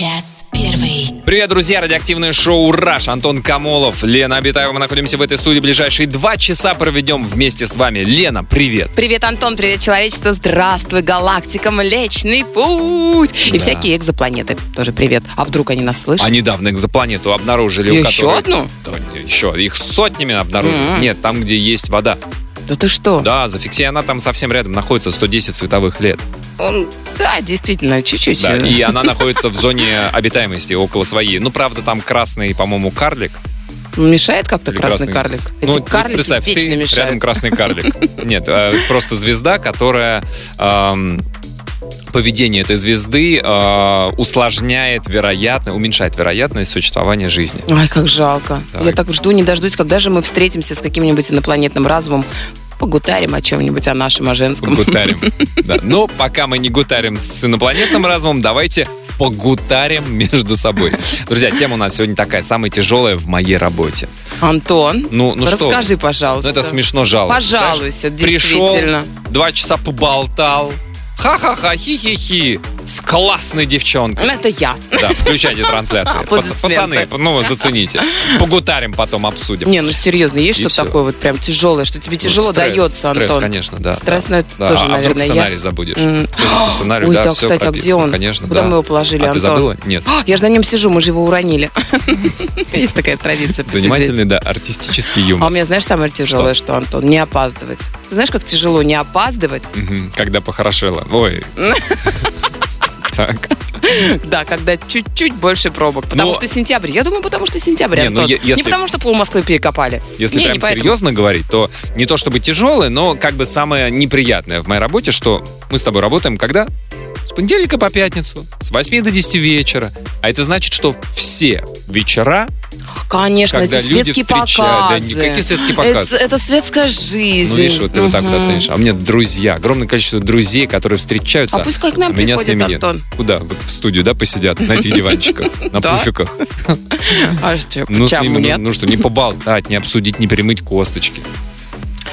Час первый. Привет, друзья! Радиоактивное шоу «Раш». Антон Камолов, Лена Абитаева. Мы находимся в этой студии. Ближайшие два часа проведем вместе с вами. Лена, привет! Привет, Антон, привет, человечество, здравствуй, галактика, Млечный Путь и Да. всякие экзопланеты. Тоже привет. А вдруг они нас слышат? А недавно экзопланету обнаружили. у Еще которой- одну? Да, еще. Их сотнями обнаружили. М. Нет, там, где есть вода. Да ты что? Да, зафиксирована она там совсем рядом находится, 110 световых лет. Он- да, действительно, чуть-чуть. Да, э, и она находится в зоне обитаемости около своей. Ну, правда, там красный, по-моему, карлик. Мешает как-то красный, красный- карлик? Эти Ну, карлики представь, вечно ты мешают. рядом красный карлик. Нет, э, просто звезда, которая... Поведение этой звезды э, усложняет вероятно, уменьшает вероятность существования жизни. Ай, как жалко. Так. Я так жду, не дождусь, когда же мы встретимся с каким-нибудь инопланетным разумом, погутарим о чем-нибудь, о нашем, о женском. Гутарим. Да. Но пока мы не гутарим с инопланетным разумом, давайте погутарим между собой. Друзья, тема у нас сегодня такая, самая тяжелая в моей работе. Антон, Ну, ну что? расскажи, Ну, пожалуйста. это смешно жаловаться. Пожалуйся, Знаешь, Пришел, два часа поболтал, ха-ха-ха, хи-хи-хи, классной девчонкой. Ну, Это я. Да, включайте трансляцию. Пацаны, ну, зацените. Погутарим потом, обсудим. Не, ну серьезно, есть что-то такое вот прям тяжелое, что тебе тяжело Стресс, дается, Стресс, Антон? конечно, да. Стресс, да. ну, это тоже, а наверное, я. сценарий забудешь? Ой, да, кстати, а где он? Конечно, Куда да. мы его положили, А ты Антон? забыла? Нет. Я же на нем сижу, мы же его уронили. Есть такая традиция. Занимательный, да, артистический А у юмор. меня, знаешь, самое тяжелое, что, Антон, не опаздывать. Ты знаешь, как тяжело не опаздывать? Когда похорошело. Ой. Так. Да, когда чуть-чуть больше пробок. Потому что сентябрь. Я думаю, потому что сентябрь, Не, ну, если- Не потому что пол Москвы перекопали. Если прям серьезно говорить, то не то чтобы тяжелое, но как бы самое неприятное в моей работе, что мы с тобой работаем когда? С понедельника по пятницу, с 8 до 10 вечера. А это значит, что все вечера, Конечно, когда эти люди светские встречают... Да, показы. никакие светские показы. Это, это светская жизнь. Ну, видишь, вот ты вот так вот оценишь. А у меня друзья, огромное количество друзей, которые встречаются. А пусть как нам меня с приходит, ними нет. Антон. Куда? Вот в студию, да, посидят на этих диванчиках, на пуфиках. А что, Ну, с ними, ну, нет? ну что, не поболтать, не обсудить, не перемыть косточки.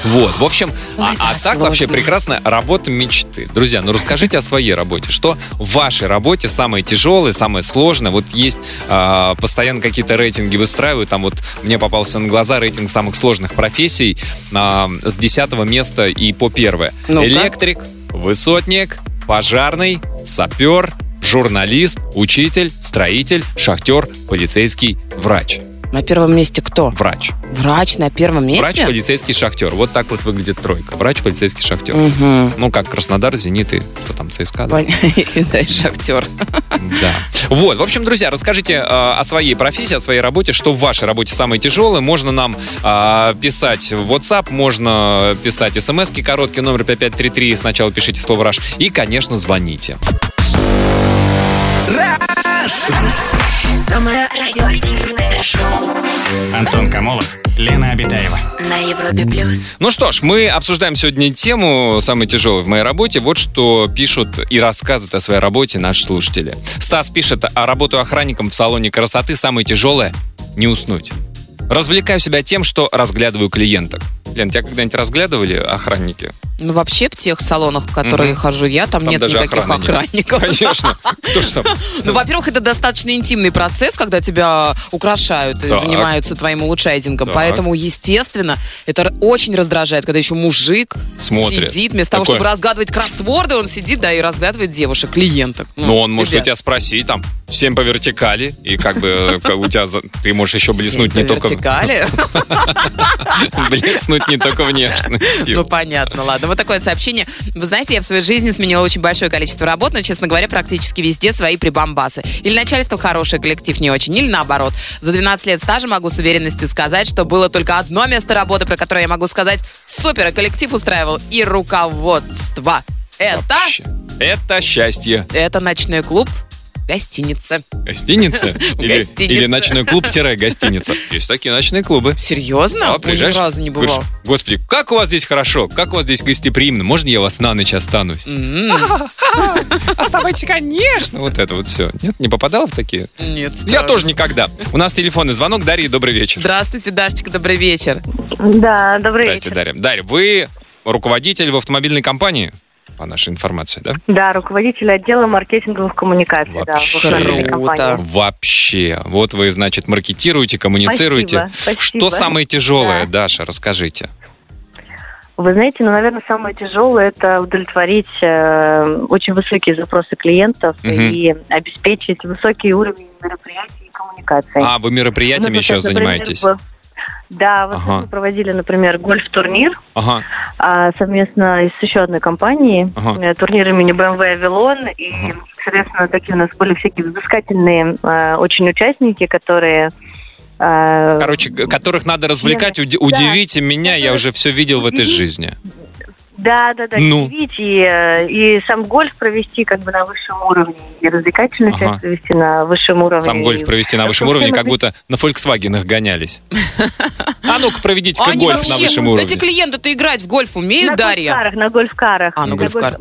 Вот, в общем, а, Ой, а да, так вообще сложно. прекрасная работа мечты. Друзья, ну расскажите о своей работе. Что в вашей работе самое тяжелое, самое сложное? Вот есть а, постоянно какие-то рейтинги выстраивают. Там вот мне попался на глаза рейтинг самых сложных профессий а, с 10 места и по первое. Ну-ка. Электрик, высотник, пожарный, сапер, журналист, учитель, строитель, шахтер, полицейский, врач. На первом месте кто? Врач. Врач на первом месте? Врач, полицейский, шахтер. Вот так вот выглядит тройка. Врач, полицейский, шахтер. Мгм. Ну, как Краснодар, Зенит и что там, ЦСКА, да? Да, и шахтер. Да. Вот, в общем, друзья, расскажите э, о своей профессии, о своей работе, что в вашей работе самое тяжелое. Можно нам э, писать в WhatsApp, можно писать смс короткий номер 5533, сначала пишите слово «Раш», и, конечно, звоните. Самое радиоактивное шоу Антон Камолов, Лена Обитаева. на Европе плюс. Ну что ж, мы обсуждаем сегодня тему самой тяжелой в моей работе. Вот что пишут и рассказывают о своей работе наши слушатели. Стас пишет, а работаю охранником в салоне красоты самое тяжелое – не уснуть. Развлекаю себя тем, что разглядываю клиенток. Лен, тебя когда-нибудь разглядывали охранники? Ну, вообще, в тех салонах, в которые Мгм. хожу я, там, Там нет никаких охраны нет. охранников. Конечно. Кто ж там? Ну, во-первых, это достаточно интимный процесс, когда тебя украшают и занимаются твоим улучшайдингом. Поэтому, естественно, это очень раздражает, когда еще мужик сидит, вместо того, чтобы разгадывать кроссворды, он сидит, да, и разгадывает девушек, клиенток. Ну, он может у тебя спросить там, всем по вертикали, и как бы э, у тебя, ты можешь еще блеснуть не только... вертикали. Блеснуть не только внешностью. Ну, понятно, ладно. Вот такое сообщение. Вы знаете, я в своей жизни сменила очень большое количество работ, но, честно говоря, практически везде свои прибамбасы. Или начальство хорошее, коллектив не очень, или наоборот. За 12 лет стажа могу с уверенностью сказать, что было только одно место работы, про которое я могу сказать супер, и коллектив устраивал, и руководство. Это, Вообще. Это счастье. это ночной клуб гостинице. Гостиница? Или, Гостиница. или ночной клуб-гостиница? Есть такие ночные клубы. Серьезно? Да, приезжаешь, Ни разу не говоришь, бывал. Господи, как у вас здесь хорошо, как у вас здесь гостеприимно, можно я у вас на ночь останусь? Оставайтесь, конечно. Вот это вот все. Нет, не попадала в такие? Нет, Я тоже никогда. У нас телефонный звонок. Дарья, добрый вечер. Здравствуйте, Дашечка, добрый вечер. Да, добрый вечер. Дарья. Дарья, вы руководитель в автомобильной компании? По нашей информации, да? Да, руководитель отдела маркетинговых коммуникаций да, в Вообще. Круто. Вообще. Вот вы, значит, маркетируете, коммуницируете. Спасибо, Что спасибо. самое тяжелое, Да. Даша, расскажите. Вы знаете, ну, наверное, самое тяжелое это удовлетворить э, очень высокие запросы клиентов Мгм. и обеспечить высокий уровень мероприятий и коммуникаций. А, вы мероприятиями Ну, еще например, занимаетесь? в- Да, вот Ага. мы проводили, например, гольф-турнир Ага. а, совместно с еще одной компанией, Ага. э, турнир имени BMW «Авилон», и, Ага. соответственно, такие у нас были всякие взыскательные э, очень участники, которые... э, Короче, которых надо развлекать, уди- удивите меня, я уже все видел в этой жизни. Да, да, да, Ну. и, э, и сам гольф провести как бы на высшем уровне, и развлекательную Ага. часть провести на высшем уровне. Сам гольф провести на высшем уровне, как будто на Фольксвагенах гонялись. А ну-ка, проведите-ка гольф на высшем уровне. Эти клиенты-то играть в гольф умеют, на Дарья? гольф-карах, на гольф-карах. А, на гольф- гольф-карах.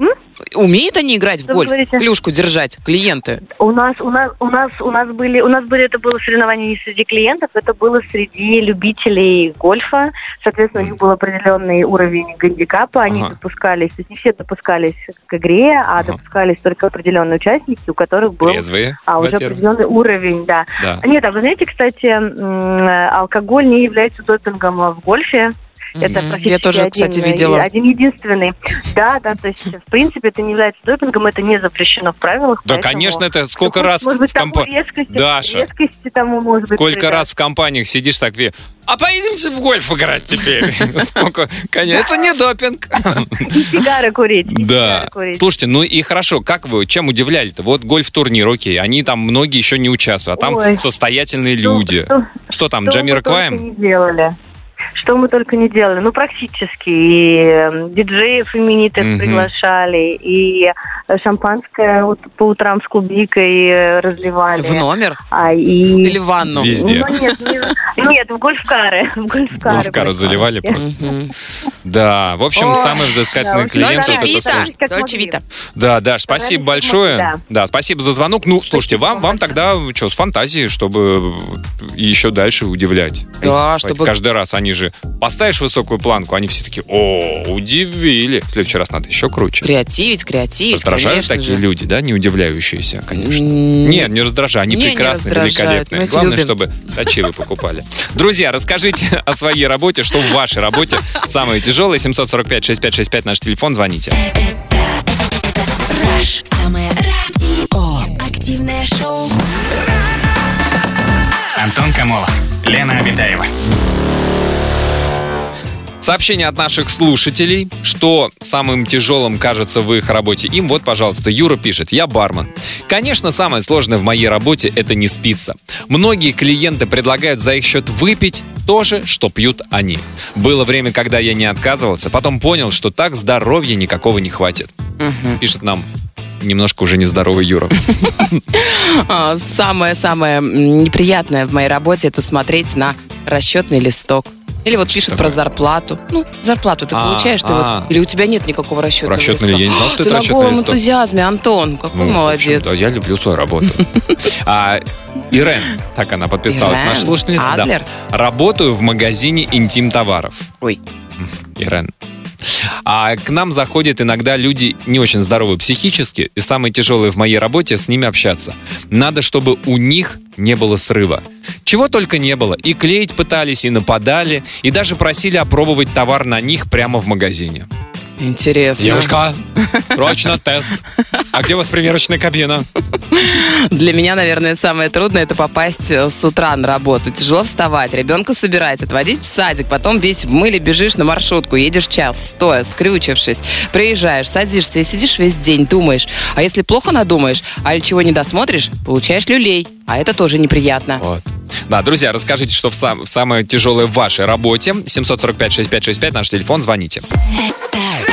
Умеют они играть в вы гольф? говорите? Клюшку держать, клиенты? У нас, у нас, у нас, у нас были, у нас были, это было соревнование не среди клиентов, это было среди любителей гольфа. Соответственно, у них был определенный уровень гандикапа, они Ага. допускались, то есть не все допускались к игре, а Ага. допускались только определенные участники, у которых был Трезвые, а, уже определенный уровень, да. Да. Нет, а вы знаете, кстати, м, алкоголь не является допингом в гольфе. Это Мгм. практически Я тоже, один, кстати, видела. один единственный. Да, да, то есть, в принципе, это не является допингом, это не запрещено в правилах. Да, поэтому- конечно, это сколько Ну, раз может быть, в компании... резкости, Даша. резкости тому, может быть, Сколько раз в компаниях сидишь так, ви- а поедемте в гольф играть теперь. Сколько, конечно, это не допинг. И сигары курить. Да. Слушайте, ну и хорошо, как вы, чем удивляли-то? Вот гольф-турнир, окей, они там многие еще не участвуют, а там состоятельные люди. что- Что там, Джамира Кваем? делали. Что мы только не делали. Ну, практически. И э, диджеев именитых Мгм. приглашали, и э, шампанское вот по утрам с клубникой э, разливали. В номер? А, и... Или в ванну? Везде. Ну, нет, не- нет, в гольф-кары. В гольф-кары. Гольф-кары заливали просто. Да, в общем, Ой, самый взыскательный да, клиент. Дольче это Вита. Дольче. Вита. Да, Даш, спасибо большое. могли, Да, спасибо за звонок. Ну, слушайте, вам, вам тогда что, с фантазией, чтобы еще дальше удивлять. Да, чтобы- Каждый раз они же поставишь высокую планку, они все такие, о, удивили. В следующий раз надо еще круче. Креативить, креативить, Раздражают конечно такие же. люди, да, не удивляющиеся, конечно. Нет, не раздражают, они Не, не прекрасные, раздражают, великолепные. Главное, любим. чтобы очи вы покупали. Друзья, расскажите о своей работе, что в вашей работе самое тяжелое. 745-6565 наш телефон, звоните. Самое радио. Активное шоу. Антон Камолов, Лена Обитаева. Сообщение от наших слушателей, что самым тяжелым кажется в их работе им. Вот, пожалуйста, Юра пишет. Я бармен. Конечно, самое сложное в моей работе – это не спиться. Многие клиенты предлагают за их счет выпить то же, что пьют они. Было время, когда я не отказывался, потом понял, что так здоровья никакого не хватит. мгм. Пишет нам немножко уже нездоровый Юра. А, Самое-самое неприятное в моей работе это смотреть на расчетный листок. Или вот пишут такое? про зарплату. Ну, зарплату ты А, получаешь, ты а. вот, или у тебя нет никакого расчетного Расчетный листка. ли? Я не знал, что ты это на расчетный голом листок. энтузиазме, Антон. Какой Ну, в молодец. общем, да, я люблю свою работу. А, Ирен, так она подписалась, Ирен наша слушательница. да. Адлер? Работаю в магазине интим-товаров. Ой. Ирен. А к нам заходят иногда люди не очень здоровые психически, и самое тяжелое в моей работе с ними общаться. Надо, чтобы у них не было срыва. Чего только не было. И клеить пытались, и нападали, и даже просили опробовать товар на них прямо в магазине. Интересно. Девушка, срочно тест. А где у вас примерочная кабина? Для меня, наверное, самое трудное это попасть э, с утра на работу. Тяжело вставать, ребенка собирать, отводить в садик, потом весь в мыле бежишь на маршрутку, едешь час, стоя, скрючившись, приезжаешь, садишься и сидишь весь день, думаешь. А если плохо надумаешь, а чего не досмотришь, получаешь люлей. А это тоже неприятно. Вот. Да, друзья, расскажите, что в, сам- в самое тяжелое в вашей работе. 745-6565, наш телефон, звоните. Радио.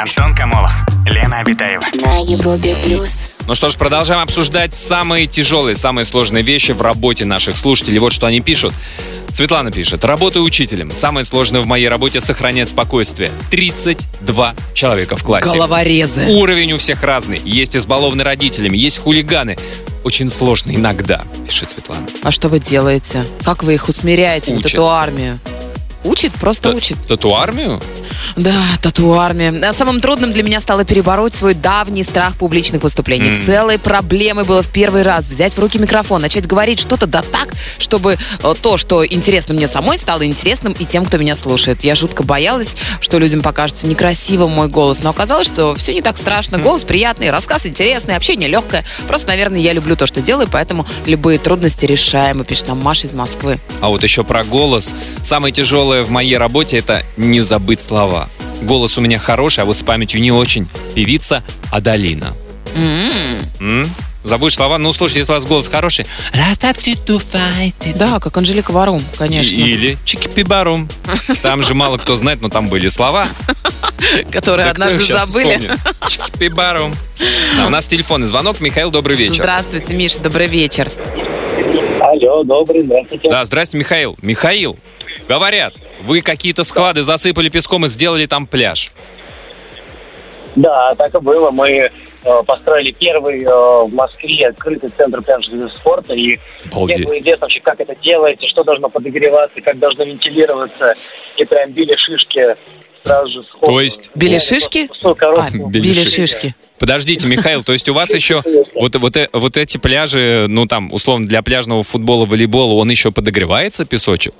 Антон Камолов, Лена Обитаева. На Европе плюс. Ну что ж, продолжаем обсуждать самые тяжелые, самые сложные вещи в работе наших слушателей. Вот что они пишут. Светлана пишет. Работаю учителем. Самое сложное в моей работе сохранять спокойствие. 32 человека в классе. Головорезы. Уровень у всех разный. Есть избалованные родителями, есть хулиганы. Очень сложно иногда, пишет Светлана. А что вы делаете? Как вы их усмиряете, вот Учат. эту армию? Учит? Просто учит. Тату-армию? Да, тату-армия. А самым трудным для меня стало перебороть свой давний страх публичных выступлений. М. Целой проблемой было в первый раз взять в руки микрофон, начать говорить что-то да так, чтобы э, то, что интересно мне самой, стало интересным и тем, кто меня слушает. Я жутко боялась, что людям покажется некрасивым мой голос, но оказалось, что все не так страшно. Голос приятный, рассказ интересный, общение легкое. Просто, наверное, я люблю то, что делаю, поэтому любые трудности решаемы, пишет нам Маша из Москвы. А вот еще про голос. Самое тяжелое в моей работе это не забыть слова. Голос у меня хороший, а вот с памятью не очень. Певица Адалина. М-м. М? Забудешь слова, ну, слушайте, если у вас голос хороший. Да, как Анжелика Варум, конечно. И- Или чики-пи-барум. Там же мало кто знает, но там были слова. которые Да однажды забыли. вспомнит? Чики-пи-барум. А, У нас телефонный звонок. Михаил, добрый вечер. Здравствуйте, Миша, добрый вечер. Алло, добрый, здравствуйте. Да, здрасте, Михаил. Михаил, говорят, вы какие-то склады засыпали песком и сделали там пляж. Да, так и было. Мы э, построили первый э, в Москве открытый центр пляжного спорта. И мне было Обалдеть. интересно вообще, как это делается, что должно подогреваться, как должно вентилироваться. И прям били шишки сразу же сходу. То есть- Били шишки? А. Били били шишки. шишки. Подождите, Михаил, то есть у вас еще вот, вот, э- вот эти пляжи, ну там, условно, для пляжного футбола, волейбола, он еще подогревается, песочек?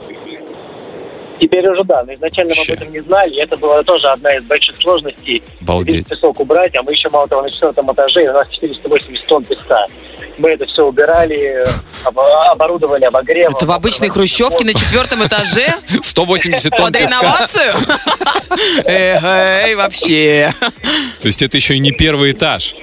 Теперь уже да, но изначально Вообще. мы об этом не знали. И это была тоже одна из больших сложностей. Обалдеть. Песок убрать, а мы еще мало того на четвертом этаже, и у нас 480 тонн песка. Мы это все убирали, об- оборудовали обогревом. Это в обычной хрущевке на четвертом этаже? 180 тонн Под реновацию? Эй, вообще. То есть это еще и не первый этаж.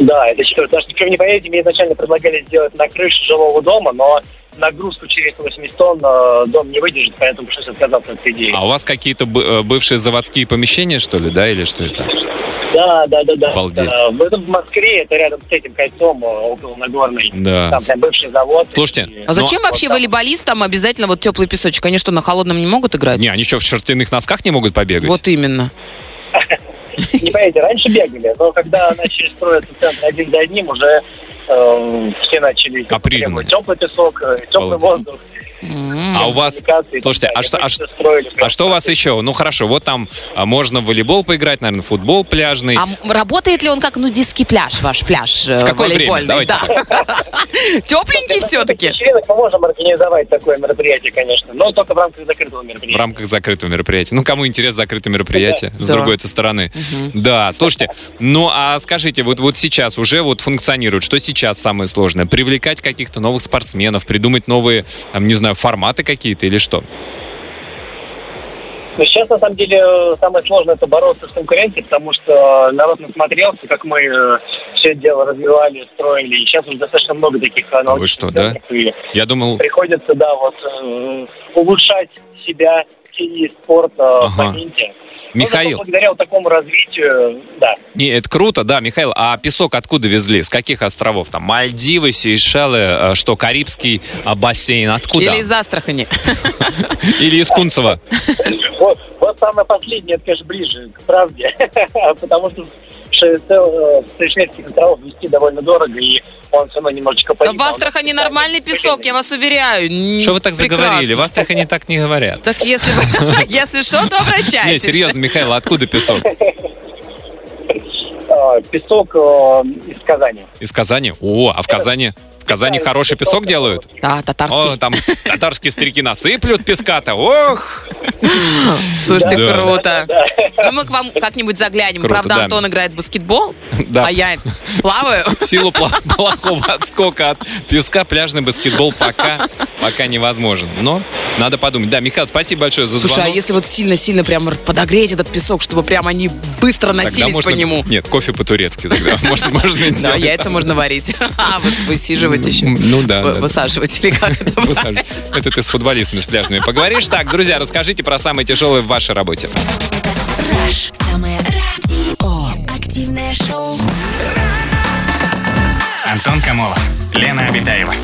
Да, это четвертый этаж. Причем, не поверите, мне изначально предлагали сделать на крыше жилого дома, но нагрузку через 80 тонн э, дом не выдержит, поэтому пришлось отказаться от идеи. А у вас какие-то э, бывшие заводские помещения, что ли, да, или что это? Да, да, да, да. Обалдеть. Да. В этом в Москве, это рядом с этим кольцом, э, около Нагорной. Да. Там прям бывший завод. Слушайте, И- А зачем Ну, вообще вот там. волейболистам обязательно вот теплый песочек? Они что, на холодном не могут играть? Не, они что, в шерстяных носках не могут побегать? Вот именно. Не поверите, раньше бегали, но когда начали строиться центры один за одним, уже э, все начали Капризные. требовать теплый песок, э, теплый Обалдеть. воздух. М. А у вас... Слушайте, а что, а, что- строили а что у вас еще? Ну хорошо, вот там а, можно в волейбол поиграть, наверное, футбол пляжный. А работает ли он как нудистский пляж, ваш пляж э, В какое время? волейбольный? Давайте Да. Тепленький все-таки. Вечеринок мы можем организовать такое мероприятие, конечно, но только в рамках закрытого В мероприятия. рамках закрытого мероприятия. Ну, кому интересно закрытое мероприятие, с другой стороны. Да, слушайте, ну, а скажите, вот, вот сейчас уже вот функционирует, что сейчас самое сложное? Привлекать каких-то новых спортсменов, придумать новые, там, не знаю, форматы какие-то или что? Но сейчас, на самом деле, самое сложное это бороться с конкуренцией, потому что народ насмотрелся, как мы э, все дело развивали, строили. И сейчас уже достаточно много таких аналогичных что, да? центров, И Я думал, приходится, да, вот э, улучшать себя в тени спорта в Ага. Но зато Михаил, благодаря вот такому развитию, да. не, это круто, да, Михаил, а песок откуда везли? С каких островов? Там Мальдивы, Сейшелы, э, что, Карибский а, бассейн, откуда? Или из Астрахани. Или из Кунцева? Вот, вот самое последнее, это, конечно, ближе к правде, потому что с Сейшельских островов везти довольно дорого, и он все равно немножечко Да погиб. в Астрахани нормальный песок, я вас уверяю. Что вы так заговорили? В Астрахани так не говорят. Так если вы, если что, то Не, обращайтесь. серьезно, Михаил, откуда песок? А, Песок э, из Казани. Из Казани? О, а в Казани? В Казани Да, хороший песок делают? Да, О, татарский. там татарские старики насыплют песка-то. Ох! Слушайте, Да. круто. Ну, мы к вам как-нибудь заглянем. Круто, Правда, да. Антон играет в баскетбол, Да. а я плаваю. В силу плохого отскока от песка пляжный баскетбол пока, пока невозможен. Но надо подумать. Да, Михаил, спасибо большое за Слушай, а звонок. если вот сильно-сильно прям подогреть этот песок, чтобы прям они быстро Тогда носились можно- по нему? Нет, кофе по-турецки тогда. Можно, можно Да, яйца можно варить. А, вы- высиживать еще. Ну да, Вы- да. Высаживать или как это Это ты с футболистами с пляжными поговоришь. Так, друзья, расскажите про самое тяжелое в вашей работе. Самое радио. Активное шоу. Антон Камолов, Лена Обитаева.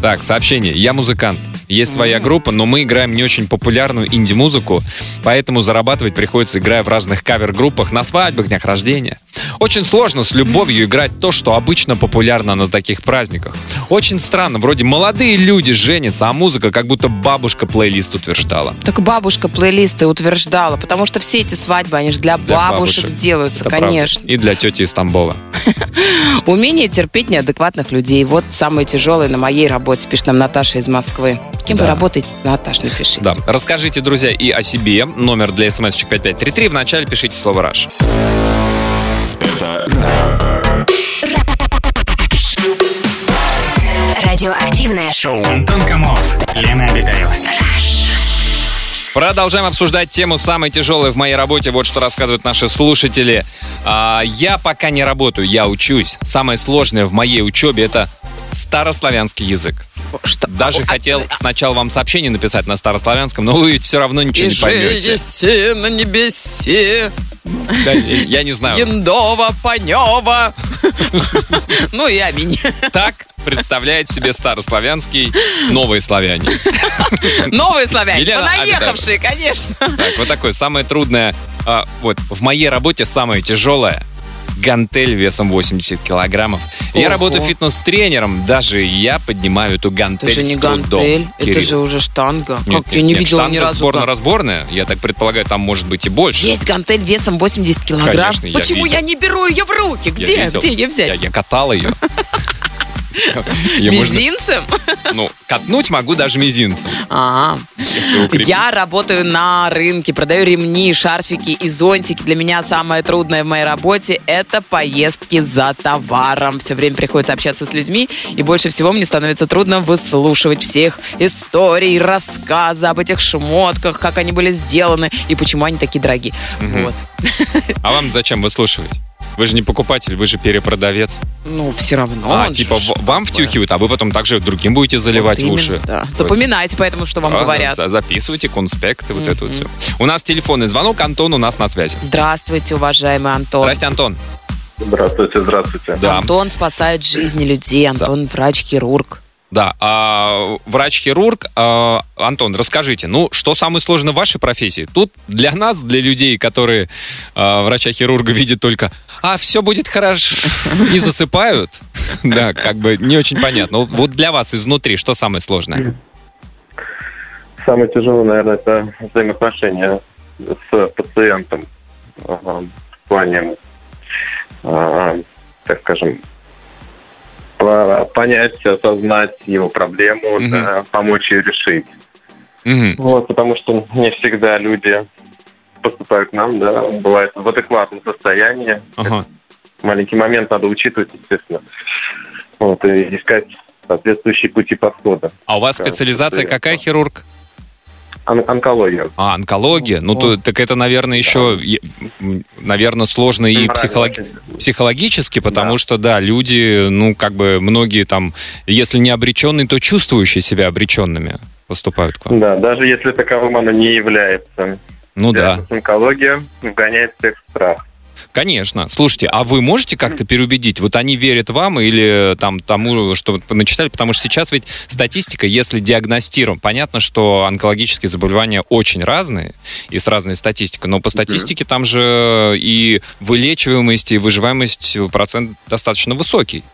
Так, сообщение. Я музыкант. Есть своя группа, но мы играем не очень популярную инди-музыку, поэтому зарабатывать приходится, играя в разных кавер-группах на свадьбах, днях рождения. Очень сложно с любовью играть то, что обычно популярно на таких праздниках. Очень странно, вроде молодые люди женятся, а музыка как будто бабушка плейлист утверждала. Так бабушка плейлисты утверждала, потому что все эти свадьбы, они же для, Для бабушек, бабушек. делаются, Это правда. конечно. И для тети из Тамбова. Умение терпеть неадекватных людей. Вот самое тяжелое на моей работе, пишет нам Наташа из Москвы. Кем Да. вы работаете, Наташ, напишите. Да. Расскажите, друзья, и о себе. Номер для смс-чик 5533. Вначале пишите слово «Раш». Радиоактивное шоу. Антон Камолов, Лена Обитаева. Продолжаем обсуждать тему «Самое тяжелое в моей работе». Вот что рассказывают наши слушатели. А, я пока не работаю, я учусь. Самое сложное в моей учебе – это старославянский язык. Что? Даже А, хотел а, сначала вам сообщение написать на старославянском, но вы ведь все равно ничего не поймете. се на небесе, Да, Я не знаю. Яндова, Панева. Ну и аминь. Так представляет себе старославянский новые славяне. Новые славяне, Елена понаехавшие, конечно. Так, вот такое. Самое трудное, а, вот, в моей работе самое тяжелое гантель весом 80 килограммов. Я работаю фитнес-тренером, даже я поднимаю эту гантель Это же не гантель, это же уже штанга. Нет, Как я нет, не нет, видела ни штанга разу. сборно-разборная, я так предполагаю, там может быть и больше. Есть гантель весом 80 килограмм. Конечно, я Почему видел. я не беру ее в руки? Я Где? видел. Где ее взять? Я, я катал ее. Мизинцем? ну, катнуть могу даже мизинцем. А, я работаю на рынке, продаю ремни, шарфики и зонтики. Для меня самое трудное в моей работе – это поездки за товаром. Все время приходится общаться с людьми, и больше всего мне становится трудно выслушивать всех историй, рассказы об этих шмотках, как они были сделаны и почему они такие дорогие. Вот. А вам зачем выслушивать? Вы же не покупатель, вы же перепродавец. Ну, все равно. а, типа же- вам втюхивают, а вы потом также другим будете заливать Вот именно, уши. да. Вот. Запоминайте поэтому, что вам Да, говорят. да, записывайте конспекты, вот это вот все. У нас телефонный звонок, Антон у нас на связи. Здравствуйте, уважаемый Антон. Здрасте, Антон. Здравствуйте, здравствуйте. Да, Антон спасает жизни людей. Антон врач-хирург. Да. А, врач-хирург. а, Антон, расскажите, ну, что самое сложное в вашей профессии? Тут для нас, для людей, которые а, врача-хирурга видят только «а, все будет хорошо» и засыпают, да, как бы не очень понятно. Вот для вас изнутри что самое сложное? Самое тяжелое, наверное, это взаимоотношения с пациентом Ага, в плане, а, так скажем, понять, осознать его проблему, Мгм. да, помочь ее решить. Мгм. Вот, потому что не всегда люди поступают к нам, да, бывает в адекватном состоянии. Ага. Маленький момент надо учитывать, естественно. Вот, и искать соответствующие пути подхода. А у вас специализация какая, хирург? Он- онкология. А, онкология. Ну, то, так это, наверное, еще, наверное, сложно и психологи- психологически, потому Да. что, да, люди, ну, как бы многие там, если не обреченные, то чувствующие себя обреченными поступают к вам. Да, даже если таковым оно не является. Ну да, Онкология вгоняет всех в страх. Конечно. Слушайте, а вы можете как-то переубедить? Вот они верят вам или там тому, что вы начитали? Потому что сейчас ведь статистика, если диагностируем, понятно, что онкологические заболевания очень разные и с разной статистикой, но по статистике там же и вылечиваемость, и выживаемость процент достаточно высокий.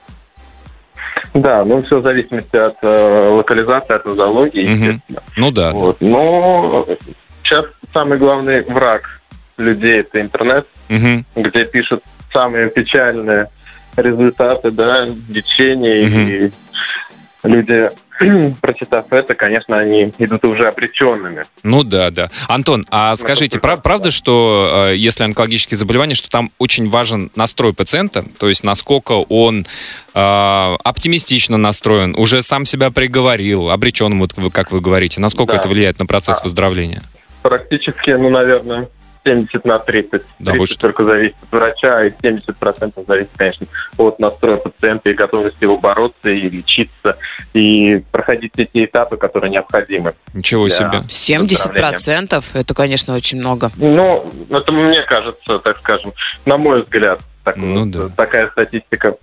Да, ну все в зависимости от э, локализации, от нозологии, Мгм. естественно. Ну да. да. Вот. Но сейчас самый главный враг людей это интернет, Мгм. где пишут самые печальные результаты, да, лечения, Мгм. и люди, прочитав это, конечно, они идут уже обреченными. Ну да, да. Антон, а скажите, прав- правда, что э, если онкологические заболевания, что там очень важен настрой пациента, то есть насколько он э, оптимистично настроен, уже сам себя приговорил, обречен, вот как вы говорите, насколько Да. это влияет на процесс А. выздоровления? Практически, ну, наверное, 70 на 30. Да 30 вы что? только зависит от врача, и 70% зависит, конечно, от настроя пациента и готовности его бороться и лечиться, и проходить все те этапы, которые необходимы. Ничего себе. 70% это, конечно, очень много. Ну, это мне кажется, так скажем, на мой взгляд, так- Ну вот, да. такая статистика.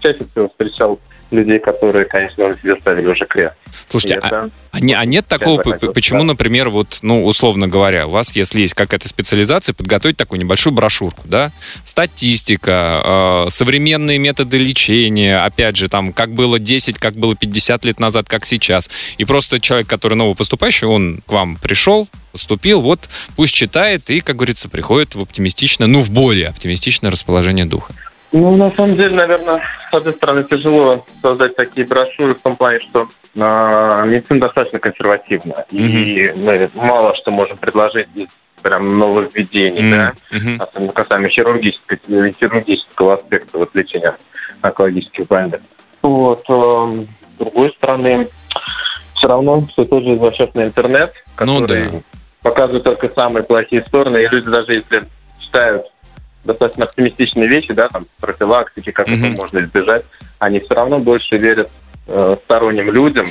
Чаще всего встречал людей, которые, конечно, на себе ставили уже крест. Слушайте, а, это- а не- а нет такого, захотел, почему, да. например, вот, ну, условно говоря, у вас, если есть какая-то специализация, подготовить такую небольшую брошюрку, да? Статистика, э, современные методы лечения, опять же, там, как было 10, как было 50 лет назад, как сейчас. И просто человек, который новопоступающий, он к вам пришел, поступил, вот, пусть читает и, как говорится, приходит в оптимистичное, ну, в более оптимистичное расположение духа. Ну, на самом деле, наверное, с одной стороны, тяжело создать такие брошюры в том плане, что а, медицина достаточно консервативна. И мы мало что можем предложить из прям нововведений, М, да, особенно касаемо хирургического, хирургического аспекта вот, лечения онкологических больных. Вот, э, с другой стороны, все равно все тоже возвращается на интернет, Ну который да. показывает только самые плохие стороны, и люди даже если читают достаточно оптимистичные вещи, да, там, профилактики, как Мгм. это можно избежать, они все равно больше верят э, сторонним людям.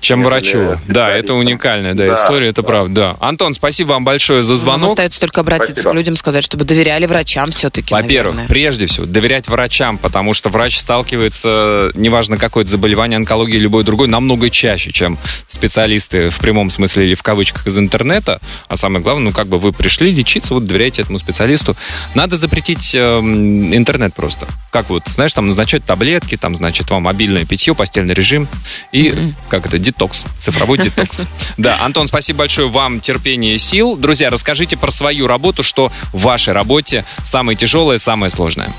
Чем Нежели врачу. Да, это уникальная да, Да, история, это да. правда. Да. Антон, спасибо вам большое за Нам звонок. остается только обратиться Спасибо. к людям, сказать, чтобы доверяли врачам все-таки, Во-первых, наверное. прежде всего, доверять врачам, потому что врач сталкивается, неважно какое это заболевание, онкология или любое другое, намного чаще, чем специалисты в прямом смысле или в кавычках из интернета. А самое главное, ну как бы вы пришли лечиться, вот доверяйте этому специалисту. Надо запретить эм, интернет просто. Как вот, знаешь, там назначают таблетки, там, значит, вам мобильное питье, постельный режим и, как это, детокс, цифровой детокс. Да, Антон, спасибо большое вам, терпения и сил. Друзья, расскажите про свою работу, что в вашей работе самое тяжелое, самое сложное.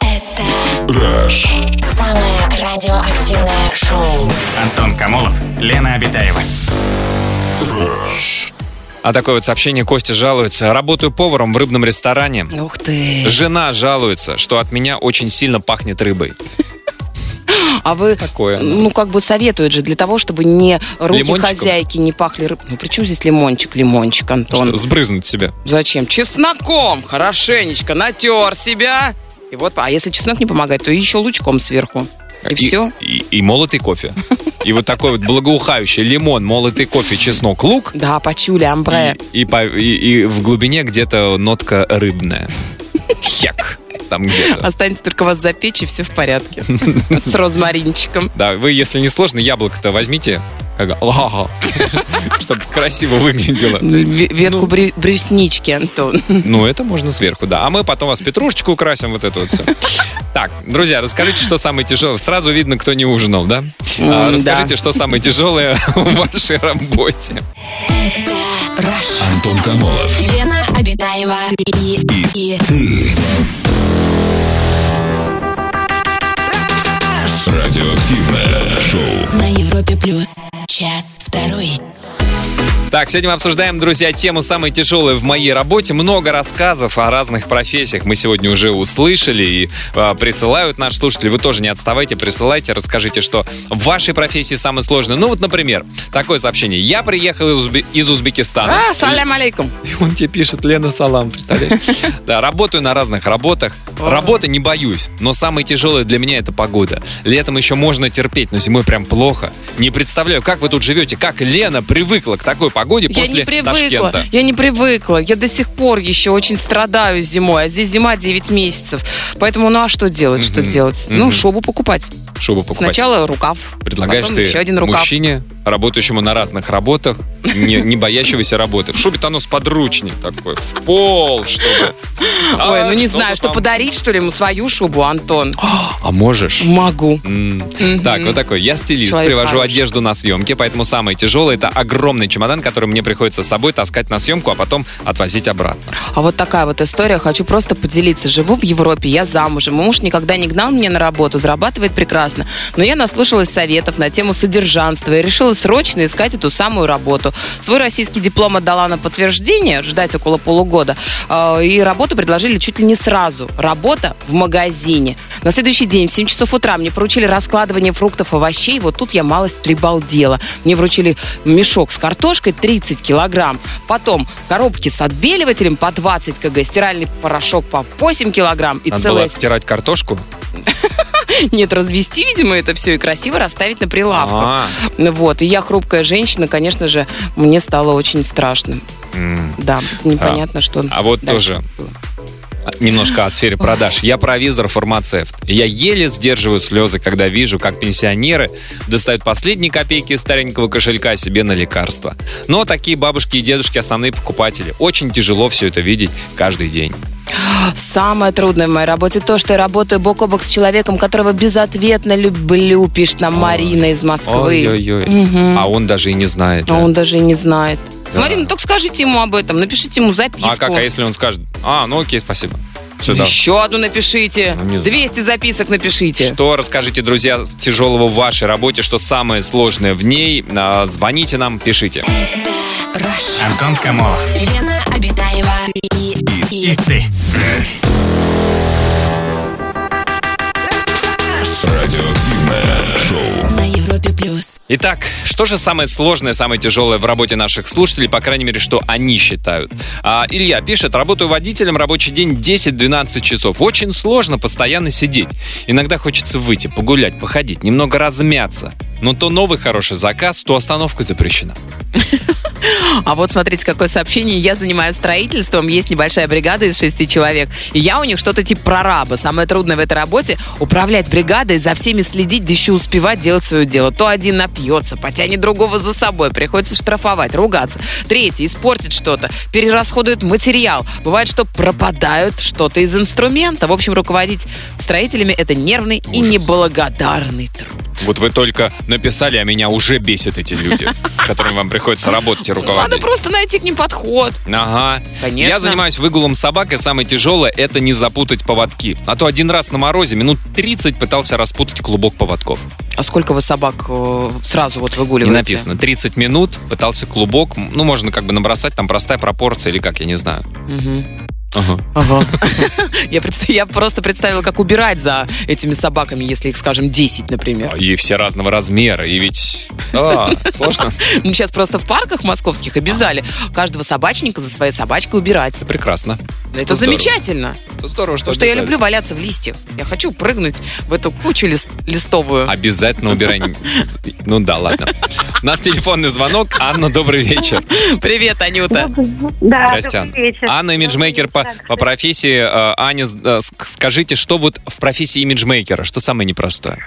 Это самое радиоактивное шоу. Антон Камолов, Лена Обитаева. А такое вот сообщение Костя жалуется. Работаю поваром в рыбном ресторане. Ух ты. Жена жалуется, что от меня очень сильно пахнет рыбой. А вы, Такое. ну, как бы советуют же для того, чтобы не руки Лимончиком? хозяйки не пахли рыб. Ну, при чем здесь лимончик, лимончик, Антон? Что, сбрызнуть себя. Зачем? Чесноком хорошенечко натер себя. И вот, а если чеснок не помогает, то еще лучком сверху. И, все. И, и молотый кофе. И вот такой вот благоухающий лимон, молотый кофе, чеснок, лук. Да, почули, амбре. И, и и- и в глубине где-то нотка рыбная. Хек. Там где-то. Останется только вас запечь, и все в порядке. С розмаринчиком. Да, вы, если не сложно, яблоко-то возьмите, чтобы красиво выглядело. Ну, ве- Ветку брю- брюснички, Антон. Ну, это можно сверху, да. А мы потом вас петрушечку украсим, вот это вот все. Так, друзья, расскажите, что самое тяжелое. Сразу видно, кто не ужинал, да? А, Расскажите, что самое тяжелое в вашей работе. Антон Камолов. Лена Обитаева и, и Радиоактивное шоу. на Европе плюс. Час второй. Так, сегодня мы обсуждаем, друзья, тему «Самое тяжелое в моей работе». Много рассказов о разных профессиях мы сегодня уже услышали и а, присылают наши слушатели. Вы тоже не отставайте, присылайте, расскажите, что в вашей профессии самое сложное. Ну вот, например, такое сообщение. Я приехал из, Узбе- из Узбекистана. А, салям алейкум. И он тебе пишет, Лена Салам, представляешь? Да, работаю на разных работах. Работы не боюсь, но самое тяжелое для меня это погода. Летом еще можно терпеть, но зимой прям плохо. Не представляю, как вы тут живете, как Лена привыкла к такой погоде Я после не привыкла, Ташкента. я не привыкла. Я до сих пор еще очень страдаю зимой, а здесь зима 9 месяцев. Поэтому, ну а что делать, что делать? Ну, шубу покупать. Шубу покупать. Сначала рукав, Предлагаешь ты еще один рукав. мужчине, работающему на разных работах, не, не боящегося работы. В шубе-то оно сподручнее такой, в пол, чтобы... Ой, ну не знаю, что подарить, что ли, ему свою шубу, Антон? А можешь? Могу. Так, вот такой. Я стилист, Человек привожу хороший. одежду на съемки, поэтому самое тяжелое это огромный чемодан, который мне приходится с собой таскать на съемку, а потом отвозить обратно. А вот такая вот история. Хочу просто поделиться. Живу в Европе, я замужем. Муж никогда не гнал меня на работу, зарабатывает прекрасно. Но я наслушалась советов на тему содержанства и решила срочно искать эту самую работу. Свой российский диплом отдала на подтверждение, ждать около полугода. Э, И работу предложили чуть ли не сразу. Работа в магазине. На следующий день в 7 часов утра мне поручили раскладывание фруктов, овощей. Вот тут я малость прибалдела. Мне вручили мешок с картошкой 30 килограмм. Потом коробки с отбеливателем по 20 кг, стиральный порошок по 8 килограмм и Надо целая было стирать картошку. нет, развести, видимо, это все и красиво расставить на прилавках. А, Вот, и я хрупкая женщина, конечно же, мне стало очень страшно. Да, непонятно, что А вот дальше тоже. Немножко о сфере продаж. Я провизор, фармацевт. Я еле сдерживаю слезы, когда вижу, как пенсионеры достают последние копейки из старенького кошелька себе на лекарства. Но такие бабушки и дедушки основные покупатели. Очень тяжело все это видеть каждый день. Самое трудное в моей работе то, что я работаю бок о бок с человеком, которого безответно люблю, пишет нам Марина из Москвы. Ой-ой-ой. Мгм. А он даже и не знает. А да. он даже и не знает. Да. Марина, только скажите ему об этом, напишите ему записку. А как, а если он скажет, а, ну окей, спасибо. Все, да. Еще одну напишите. Ну, не знаю. 200 записок напишите. Что расскажите, друзья, тяжелого в вашей работе, что самое сложное в ней? А, Звоните нам, пишите. Антон Камолов. Лена Обитаева и, и, И ты. Итак, что же самое сложное, самое тяжелое в работе наших слушателей, по крайней мере, что они считают? А, Илья пишет, работаю водителем, рабочий день 10-12 часов. Очень сложно постоянно сидеть. Иногда хочется выйти, погулять, походить, немного размяться. Но то новый хороший заказ, то остановка запрещена. А вот смотрите, какое сообщение. Я занимаюсь строительством, есть небольшая бригада из шести человек. И я у них что-то типа прораба. Самое трудное в этой работе — управлять бригадой, за всеми следить, да еще успевать делать свое дело. То один напьется, потянет другого за собой, приходится штрафовать, ругаться. Третий испортит что-то, перерасходует материал. Бывает, что пропадают что-то из инструмента. В общем, руководить строителями — это нервный и неблагодарный труд. Вот вы только написали, а меня уже бесят эти люди, с которыми вам приходится работать и Надо просто найти к ним подход. Ага. Конечно. Я занимаюсь выгулом собак, и самое тяжелое — это не запутать поводки. А то один раз на морозе минут 30 пытался распутать клубок поводков. А сколько вы собак э, сразу вот Не выгуливаете? написано. 30 минут пытался клубок. Ну, можно как бы набросать, там простая пропорция или как, я не знаю. Мгм. Ага. Ага. Я, я просто представила, как убирать за этими собаками, если их, скажем, 10, например. И все разного размера, и ведь... А, сложно. Ну, сейчас просто в парках московских обязали каждого собачника за своей собачкой убирать. Это прекрасно. Это здорово. замечательно. Это здорово, что Потому что я люблю валяться в листьях. Я хочу прыгнуть в эту кучу лист- листовую. Обязательно убирай. Ну да, ладно. У нас телефонный звонок. Анна, добрый вечер. Привет, Анюта. Да, Здрасте, добрый вечер. Анна, имиджмейкер по, по профессии. Э, Аня, э, ск- скажите, что вот в профессии имиджмейкера, что самое непростое?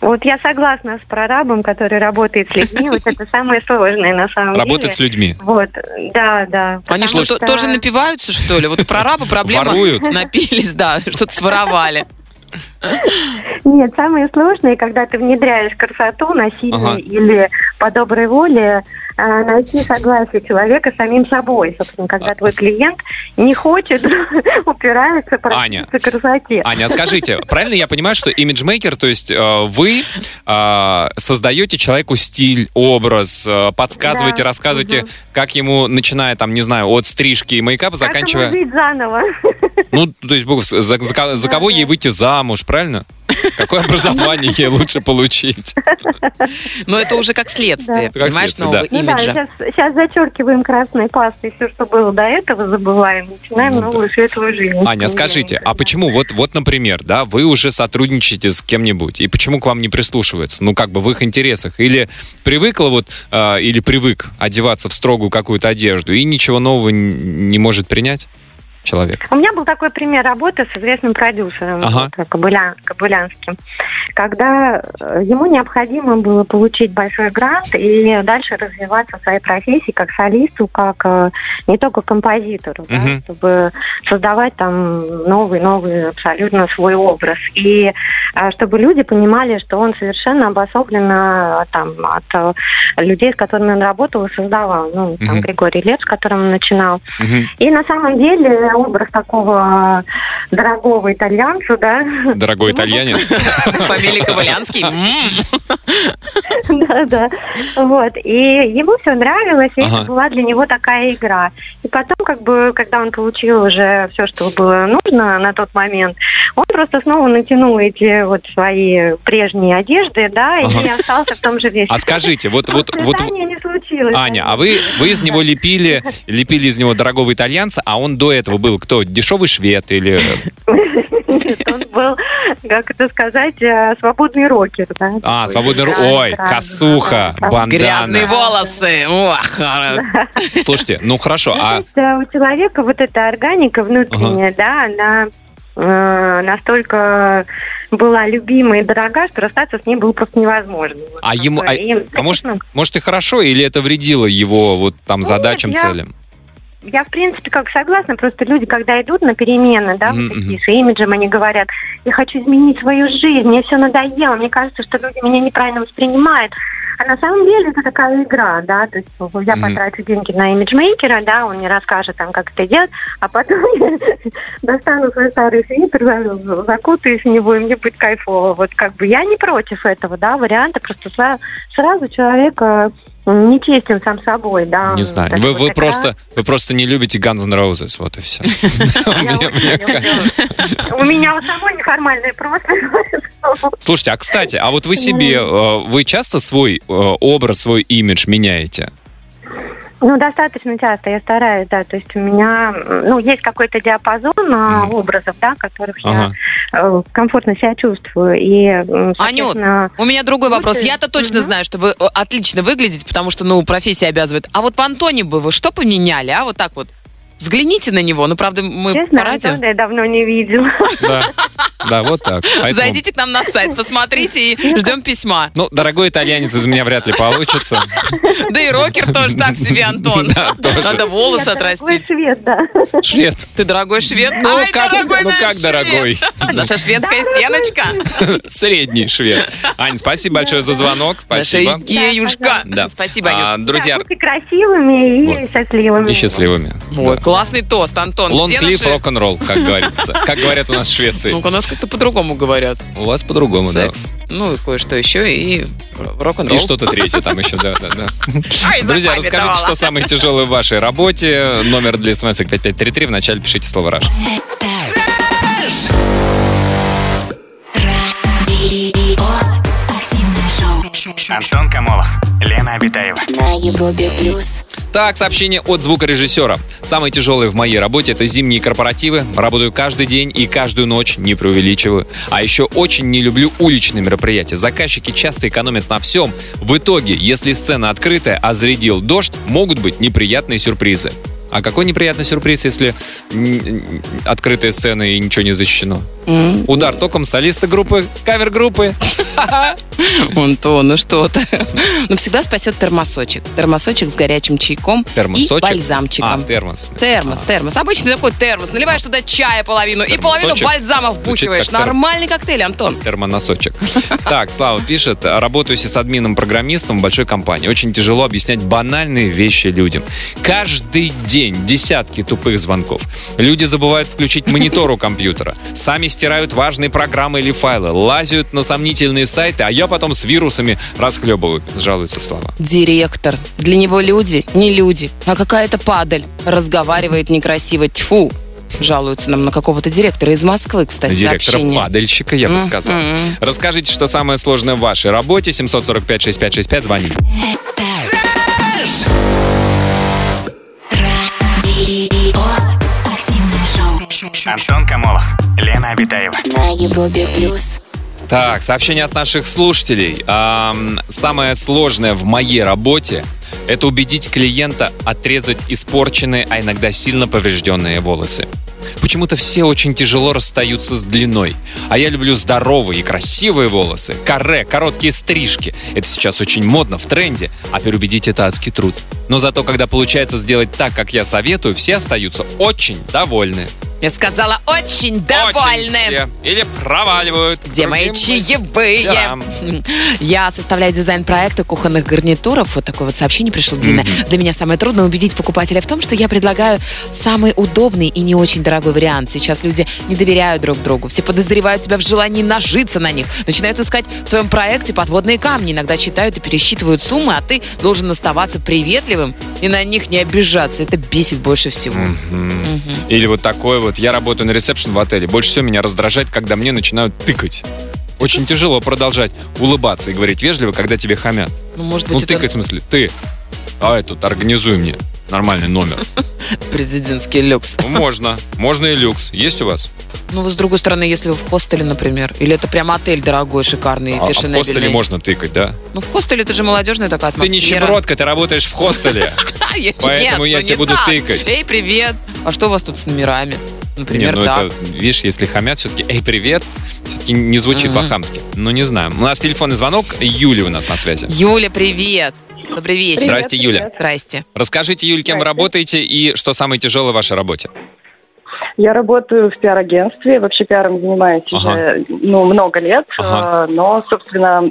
Вот я согласна с прорабом, который работает с людьми. Вот это самое сложное на самом Работать с деле. людьми. Вот, да, да. Они что, то- тоже напиваются, что ли? Вот у прораба проблема. Воруют. Напились, да, что-то своровали. Нет, самое сложное, когда ты внедряешь красоту насильно Ага. или по доброй воле, найти согласие человека самим собой. Собственно, когда А, твой клиент не хочет, упирается, Аня. красоте. Аня, а скажите, правильно я понимаю, что имиджмейкер, то есть э, вы э, создаете человеку стиль, образ, э, подсказываете, Да. рассказываете, Мгм. как ему, начиная там, не знаю, от стрижки и мейкапа, Как заканчивая... жить заново? Ну, то есть, за, за- за кого ей выйти замуж, правильно? Какое образование ей лучше получить? Но это уже как следствие, Да. Понимаешь, следствие, нового да. Ну да, имиджа. сейчас, сейчас зачеркиваем красной пастой все, что было до этого, забываем, начинаем Ну да. новую светлую жизнь. Аня, скажите, а почему, вот, вот, например, да, вы уже сотрудничаете с кем-нибудь, и почему к вам не прислушиваются? Ну, как бы в их интересах. Или привыкла вот, э, или привык одеваться в строгую какую-то одежду, и ничего нового не может принять человек? У меня был такой пример работы с известным продюсером, Ага. вот, Кобыля- Кобылянским, когда э, ему необходимо было получить большой грант и дальше развиваться в своей профессии как солисту, как э, не только композитору, да, Мгм. чтобы создавать там новый-новый абсолютно свой образ. И э, чтобы люди понимали, что он совершенно обособлен э, там, от э, людей, с которыми он работал и создавал. Ну, там, Мгм. Григорий Лев, с которым он начинал. Мгм. И на самом деле образ такого дорогого итальянцу, да. Дорогой итальянец. С фамилией Ковалянский. Да, да. Вот. И ему все нравилось, и это была для него такая игра. И потом, как бы, когда он получил уже все, что было нужно на тот момент, он просто снова натянул эти вот свои прежние одежды, да, и остался в том же весе. А скажите, вот, вот, вот, не случилось. Аня, а вы, вы из него лепили, лепили из него дорогого итальянца, а он до этого был кто? Дешевый швед или... Нет, он был, как это сказать, э, свободный рокер, да. А, свободный... Да, Ой, косуха, да, да. Грязные бандана. волосы. Слушайте, ну хорошо, а... у человека вот эта органика внутренняя, да, она э, настолько была любима и дорога, что расстаться с ней было просто невозможно. А ему, а, И, а может, может и хорошо, или это вредило его вот там Ну, задачам, нет, целям? Я, в принципе, как согласна, просто люди, когда идут на перемены, да, Мгм, вот такие с имиджем, они говорят, я хочу изменить свою жизнь, мне все надоело, мне кажется, что люди меня неправильно воспринимают. А на самом деле это такая игра, да, то есть я Мгм. потрачу деньги на имиджмейкера, да, он мне расскажет там, как это делать, а потом достану свой старый свитер, за- закутаюсь в него, и мне будет кайфово. Вот как бы я не против этого, да, варианта, просто сра- сразу человек э, нечестен сам собой, да. Не знаю. Вы, вы, просто, вы просто не любите Guns N' Roses, вот и все. У меня у самой неформальное прошлое. Слушайте, а кстати, а вот вы себе, э, вы часто свой э, образ, свой имидж меняете? Ну, достаточно часто я стараюсь, да. То есть у меня, ну, есть какой-то диапазон Мгм. образов, да, которых Ага. я э, комфортно себя чувствую. И, Анют, у меня другой вопрос. Слушай, Я-то точно мгм. знаю, что вы э, отлично выглядите, потому что, ну, профессия обязывает. А вот в Антоне бы вы что поменяли, а? Вот так вот. Взгляните на него. Ну, правда, мы честно, по радио. Я давно не видела. Да, да, вот так. Поэтому- Зайдите к нам на сайт, посмотрите и ждем письма. Ну, дорогой итальянец из меня вряд ли получится. Да и рокер тоже так себе, Антон. Да, тоже. Надо волосы Я отрастить. швед, да. Швед. Ты дорогой швед? Ну, Ай, как, дорогой ну как швед. дорогой? Наша шведская стеночка. Средний швед. Ань, спасибо большое за звонок. Наша Спасибо. Икеюшка. Да. Спасибо, А, Анют. друзья, Да, будьте красивыми и Вот. счастливыми. и счастливыми. Да. Классный тост, Антон. Лонг Где клифф, наши- рок-н-ролл, как говорится. Как говорят у нас в Швеции. Ну, у нас как-то по-другому говорят. У вас по-другому, да. Ну, и кое-что еще, и рок-н-ролл. И что-то третье там еще, да, да, да. Ой, Друзья, расскажите, что самое тяжелое в вашей работе. Номер для смс 5533. Вначале пишите слово «Раш». Антон Камолов, Лена Обитаева. На Европе плюс. Так, сообщение от звукорежиссера. Самое тяжелое в моей работе – это зимние корпоративы. Работаю каждый день и каждую ночь, не преувеличиваю. А еще очень не люблю уличные мероприятия. Заказчики часто экономят на всем. В итоге, если сцена открытая, а зарядил дождь, могут быть неприятные сюрпризы. А какой неприятный сюрприз, если открытая сцена и ничего не защищено? Удар током солиста группы, кавер-группы. Ну что ты. Ну, всегда спасет термосочек. Термосочек с горячим чайком Термосочек. и бальзамчиком. А, термос. Термос, термос. Обычный такой термос. Наливаешь туда чая половину и половину бальзама вбухиваешь. как тер- Нормальный коктейль, Антон. термоносочек. Так, Слава пишет, работаю сисадмином-программистом в большой компании. Очень тяжело объяснять банальные вещи людям. Каждый день десятки тупых звонков. Люди забывают включить монитор у компьютера. Сами стирают важные программы или файлы. Лазят на сомнительные сайты, а я потом с вирусами расхлебываю. Жалуется Слава. Директор. Для него люди не люди, а какая-то падаль. Разговаривает некрасиво. Тьфу. Жалуются нам на какого-то директора из Москвы, кстати, Директора сообщение. падальщика, я бы Мгм. сказал. Расскажите, что самое сложное в вашей работе. 745-6565, звоните. Антон Камолов, Лена Обитаева. На Европе плюс. Так, сообщение от наших слушателей. Ам, самое сложное в моей работе – это убедить клиента отрезать испорченные, а иногда сильно поврежденные волосы. Почему-то все очень тяжело расстаются с длиной. А я люблю здоровые и красивые волосы. Каре, короткие стрижки. Это сейчас очень модно, в тренде. А переубедить это адский труд. Но зато, когда получается сделать так, как я советую, все остаются очень довольны. Я сказала, очень Очень довольны. все. Или проваливают. Где мои чаевые? мастерам. Я составляю дизайн проекта кухонных гарнитуров. Вот такое вот сообщение пришло длинное. Для меня самое трудное убедить покупателя в том, что я предлагаю самый удобный и не очень дорогой вариант. Сейчас люди не доверяют друг другу. Все подозревают тебя в желании нажиться на них. Начинают искать в твоем проекте подводные камни. Иногда читают и пересчитывают суммы, а ты должен оставаться приветливым и на них не обижаться. Это бесит больше всего. Или вот такое вот. Я работаю на ресепшн в отеле. Больше всего меня раздражает, когда мне начинают тыкать. Очень тяжело продолжать улыбаться и говорить вежливо, когда тебе хамят. Ну, может быть, Ну, это тыкать в смысле, ты, давай тут организуй мне нормальный номер. президентский люкс. Ну, можно. Можно и люкс. Есть у вас? Ну, с другой стороны, если вы в хостеле, например, или это прям отель дорогой, шикарный, А, а в хостеле можно тыкать, да? Ну, в хостеле это же молодежная такая Ты атмосфера. нищебродка, ты работаешь в хостеле. Поэтому я ну тебе буду тыкать. Эй, привет. А что у вас тут с номерами? Не, Например, ну так. это, видишь, если хамят, все-таки, эй, привет, все-таки не звучит по-хамски. Ну, не знаю. У нас телефонный звонок. Юля у нас на связи. Юля, привет. Добрый вечер. Здрасте, Юля. Здрасте. Расскажите, Юль, кем вы работаете и что самое тяжелое в вашей работе? Я работаю в пиар-агентстве, вообще пиаром занимаюсь Ага. уже ну, много лет, Ага. э, но, собственно,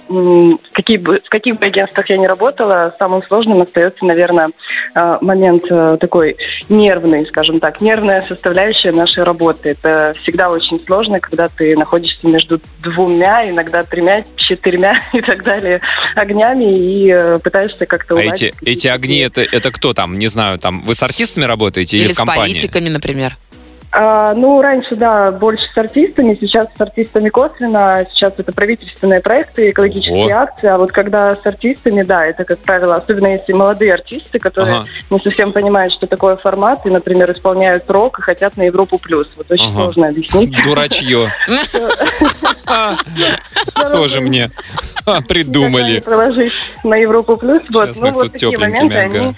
какие бы, в каких бы агентствах я ни работала, самым сложным остается, наверное, э, момент э, такой нервный, скажем так, нервная составляющая нашей работы. Это всегда очень сложно, когда ты находишься между двумя, иногда тремя, четырьмя и так далее огнями и пытаешься как-то А эти, эти огни, это, это кто там? Не знаю, там вы с артистами работаете или, Или в с компании? политиками, например. А, ну, раньше, да, больше с артистами, сейчас с артистами косвенно, сейчас это правительственные проекты, экологические О. акции, а вот когда с артистами, да, это, как правило, особенно если молодые артисты, которые Ага. не совсем понимают, что такое формат, и, например, исполняют рок и хотят на Европу плюс. Вот очень Ага. сложно объяснить. Дурачье. Тоже мне придумали. Как проложить на Европу плюс. Вот, Сейчас ну, мы вот тут тепленькими,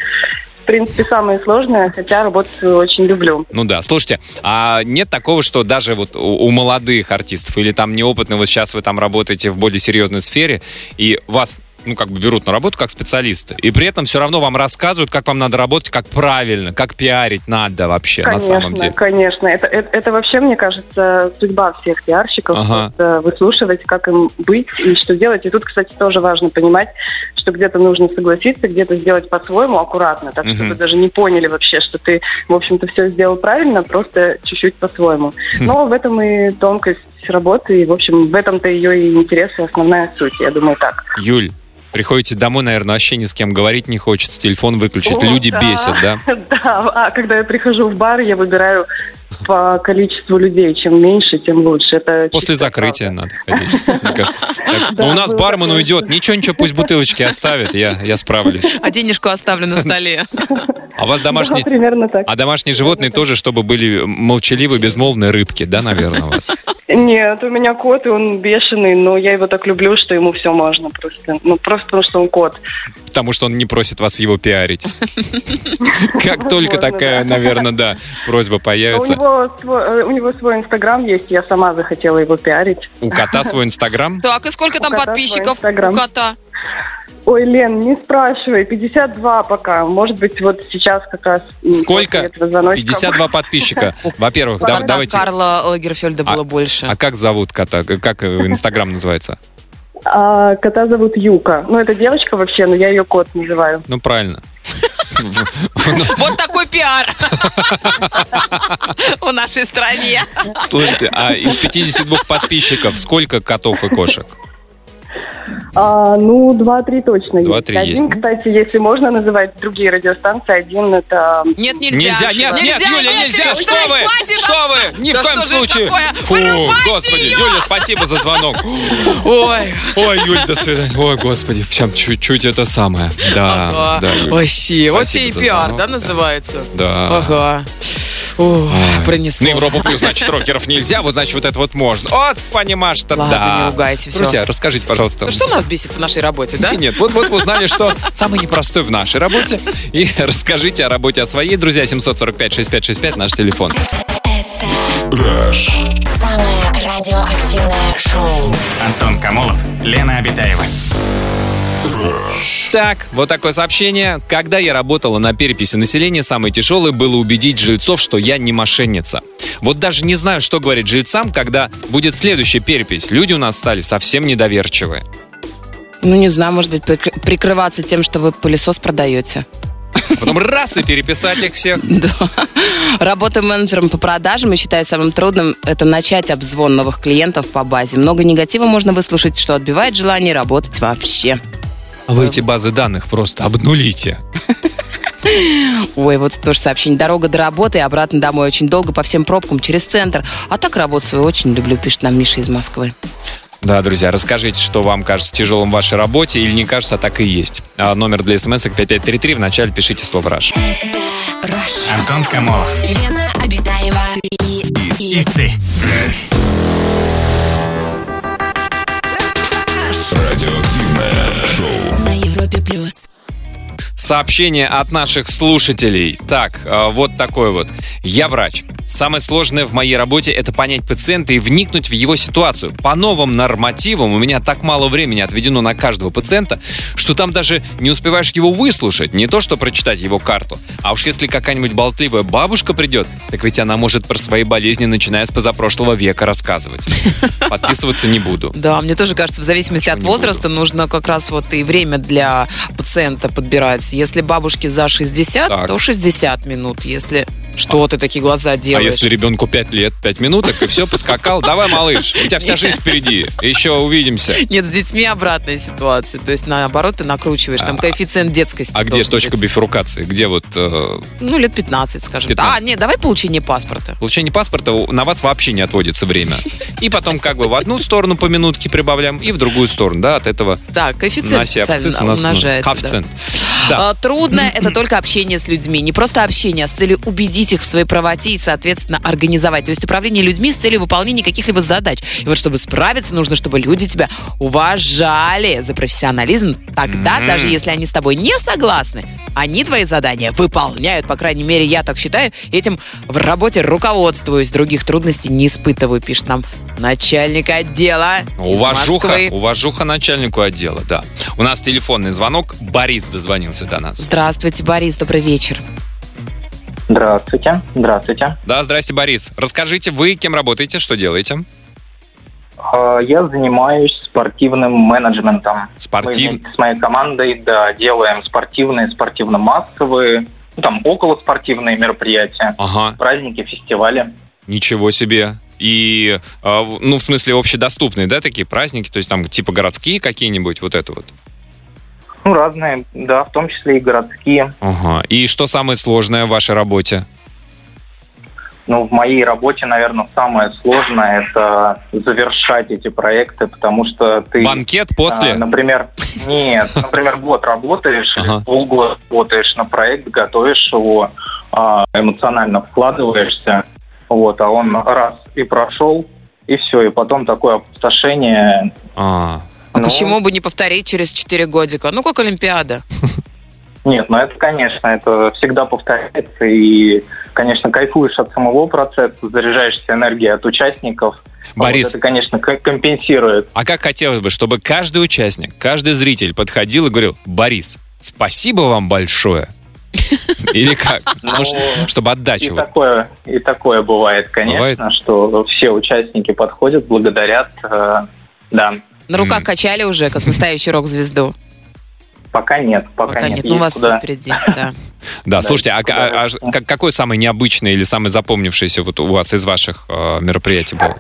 принципе, самые сложные, хотя работу очень люблю. Ну да, слушайте, а нет такого, что даже вот у, у молодых артистов или там неопытных, вот сейчас вы там работаете в более серьезной сфере, и вас ну, как бы берут на работу как специалиста. И при этом все равно вам рассказывают, как вам надо работать, как правильно, как пиарить надо вообще Конечно, на самом деле. конечно. Это, это, это вообще, мне кажется, судьба всех пиарщиков. Ага. выслушивать, как им быть и что делать. И тут, кстати, тоже важно понимать, что где-то нужно согласиться, где-то сделать по-своему, аккуратно, так Мгм. чтобы даже не поняли вообще, что ты, в общем-то, все сделал правильно, просто чуть-чуть по-своему. Хм. Но в этом и тонкость работы, и, в общем, в этом-то ее и интерес, и основная суть, я думаю, так. Юль, приходите домой, наверное, вообще ни с кем говорить не хочется, телефон выключить, О, люди да. бесят, да? Да, а когда я прихожу в бар, я выбираю по количеству людей. Чем меньше, тем лучше. Это После закрытия правда. надо ходить, мне кажется. Так, Да, ну, у нас бармен уйдет, ничего, ничего, пусть бутылочки оставит, я, я справлюсь. А денежку оставлю на столе. А у вас домашние... Да, примерно так. А домашние животные тоже, чтобы были молчаливы, безмолвные рыбки, да, наверное, у вас? Нет, у меня кот, и он бешеный, но я его так люблю, что ему все можно просто. Ну, просто потому что он кот. Потому что он не просит вас его пиарить. Как только такая, наверное, да, просьба появится. э, у него свой инстаграм есть, я сама захотела его пиарить. У кота свой инстаграм? Так, и сколько там подписчиков у кота? Ой, Лен, не спрашивай, 52 пока. Может быть, вот сейчас как раз... Сколько? после этого звоночка. 52 подписчика. Во-первых, да- давайте... Карла Лагерфельда было больше. А как зовут кота? Как э, инстаграм называется? А, кота зовут Юка. Ну, это девочка вообще, но я ее кот называю. Ну, правильно. Вот такой пиар в нашей стране. Слушайте, а из 52 подписчиков сколько котов и кошек? А, ну, два-три точно Два-три есть. Один, есть. кстати, если можно называть другие радиостанции, один это... Нет, нельзя. Нельзя, нет, нет, Юля, нельзя, нет, что вы, хватит, что вы, ни в коем случае. Фу, Вырубайте господи! Юля, спасибо за звонок. Ой, Ой, Юль, до свидания. Ой, господи, прям чуть-чуть это самое. Да, ага. да, Юль. Вообще, вот тебе и пиар, да. называется? Да. Ага. Ой, На пронесло. Европу плюс, значит, рокеров нельзя, вот, значит, вот это вот можно. Вот, понимаешь-то, Ладно, да. не ругайся, всё. Друзья, расскажите, пожалуйста. Ну что нас бесит в нашей работе, да? Нет, вот, вот вы узнали, что самый непростой в нашей работе. И расскажите о работе о своей. Друзья, 745-6565, наш телефон. Это самое радиоактивное шоу. Антон Камолов, Лена Обитаева. Так, вот такое сообщение. Когда я работала на переписи населения, самое тяжелое было убедить жильцов, что я не мошенница. Вот даже не знаю, что говорить жильцам, когда будет следующая перепись. Люди у нас стали совсем недоверчивые. Ну, не знаю, может быть, прикры- прикрываться тем, что вы пылесос продаете. Потом раз и переписать их всех. Да. Работа менеджером по продажам и считаю самым трудным это начать обзвон новых клиентов по базе. Много негатива можно выслушать, что отбивает желание работать вообще. А вы эти базы данных просто обнулите. Ой, вот тоже сообщение. Дорога до работы и обратно домой очень долго по всем пробкам через центр. А так работу свою очень люблю, пишет нам Миша из Москвы. Да, друзья, расскажите, что вам кажется тяжелым в вашей работе или не кажется, а так и есть. А номер для смс 5533, вначале пишите слово «Раш». Антон Камолов. Лена Обитаева и, И ты. Радиоактивное шоу. На Европе плюс. Сообщение от наших слушателей. Так, э, вот такой вот. Я врач. Самое сложное в моей работе – это понять пациента и вникнуть в его ситуацию. По новым нормативам у меня так мало времени отведено на каждого пациента, что там даже не успеваешь его выслушать, не то что прочитать его карту. А уж если какая-нибудь болтливая бабушка придет, так ведь она может про свои болезни, начиная с позапрошлого века, рассказывать. Подписываться не буду. Да, мне тоже кажется, в зависимости от возраста нужно как раз вот и время для пациента подбирать. Если бабушке за 60, Так. то 60 минут. Если что ты такие глаза А делаешь? если ребенку 5 лет, 5 минуток, и все, поскакал, давай, малыш, у тебя вся жизнь впереди, еще увидимся. Нет, с детьми обратная ситуация. То есть, наоборот, ты накручиваешь. Там А- коэффициент детскости А где точка бифуркации? Где вот э, Ну, лет 15, скажем. 15. А, нет, давай получение паспорта. получение паспорта на вас вообще не отводится время. И потом как бы в одну сторону по минутке прибавляем, и в другую сторону, да, от этого Да, коэффициент ну, умножается. коэффициент. Да. А, Трудно это только общение с людьми. Не просто общение, а с целью убедить их в своей правоте и, соответственно, организовать. То есть управление людьми с целью выполнения каких-либо задач. И вот чтобы справиться, нужно, чтобы люди тебя уважали за профессионализм. Тогда, Мгм. даже если они с тобой не согласны, они твои задания выполняют. По крайней мере, я так считаю. Этим в работе руководствуюсь. Других трудностей не испытываю, пишет нам начальник отдела Уважуха, уважуха начальнику отдела, да. У нас телефонный звонок. Борис дозвонился до нас. Здравствуйте, Борис, добрый вечер. Здравствуйте. Здравствуйте. Да, здрасте, Борис. Расскажите, вы кем работаете, что делаете? А, Я занимаюсь спортивным менеджментом. Спортив- Мы с моей командой да, делаем спортивные, спортивно-массовые, ну, там околоспортивные мероприятия, Ага, праздники, фестивали. ничего себе. И, в- ну, в смысле, общедоступные, да, такие праздники, то есть там типа городские какие-нибудь, вот это вот. Ну, разные, да, в том числе и городские. Ага. И что самое сложное в вашей работе? Но в моей работе, наверное, самое сложное – это завершать эти проекты, потому что ты... Банкет после? А, например, нет, например, год работаешь, или Ага. полгода работаешь на проект, готовишь его, а, эмоционально вкладываешься, вот, а он раз и прошел, и все, и потом такое опустошение. А Ну, почему бы не повторить через 4 годика? Ну, как Олимпиада. Нет, ну это, конечно, это всегда повторяется, и, конечно, кайфуешь от самого процесса, заряжаешься энергией от участников. Борис. Вот это, конечно, компенсирует. А как хотелось бы, чтобы каждый участник, каждый зритель подходил и говорил, Борис, спасибо вам большое. Или как? Ну, Может, чтобы И отдачу. вот. такое, и такое бывает, конечно, Бывает? что все участники подходят, благодарят. э, да, На руках качали уже, как настоящий рок-звезду. пока нет, пока, Пока нет, ну у вас куда. все впереди, да. Да, слушайте, а, а- а как- какое самое необычное или самое запомнившееся вот у вас из ваших э, мероприятий было?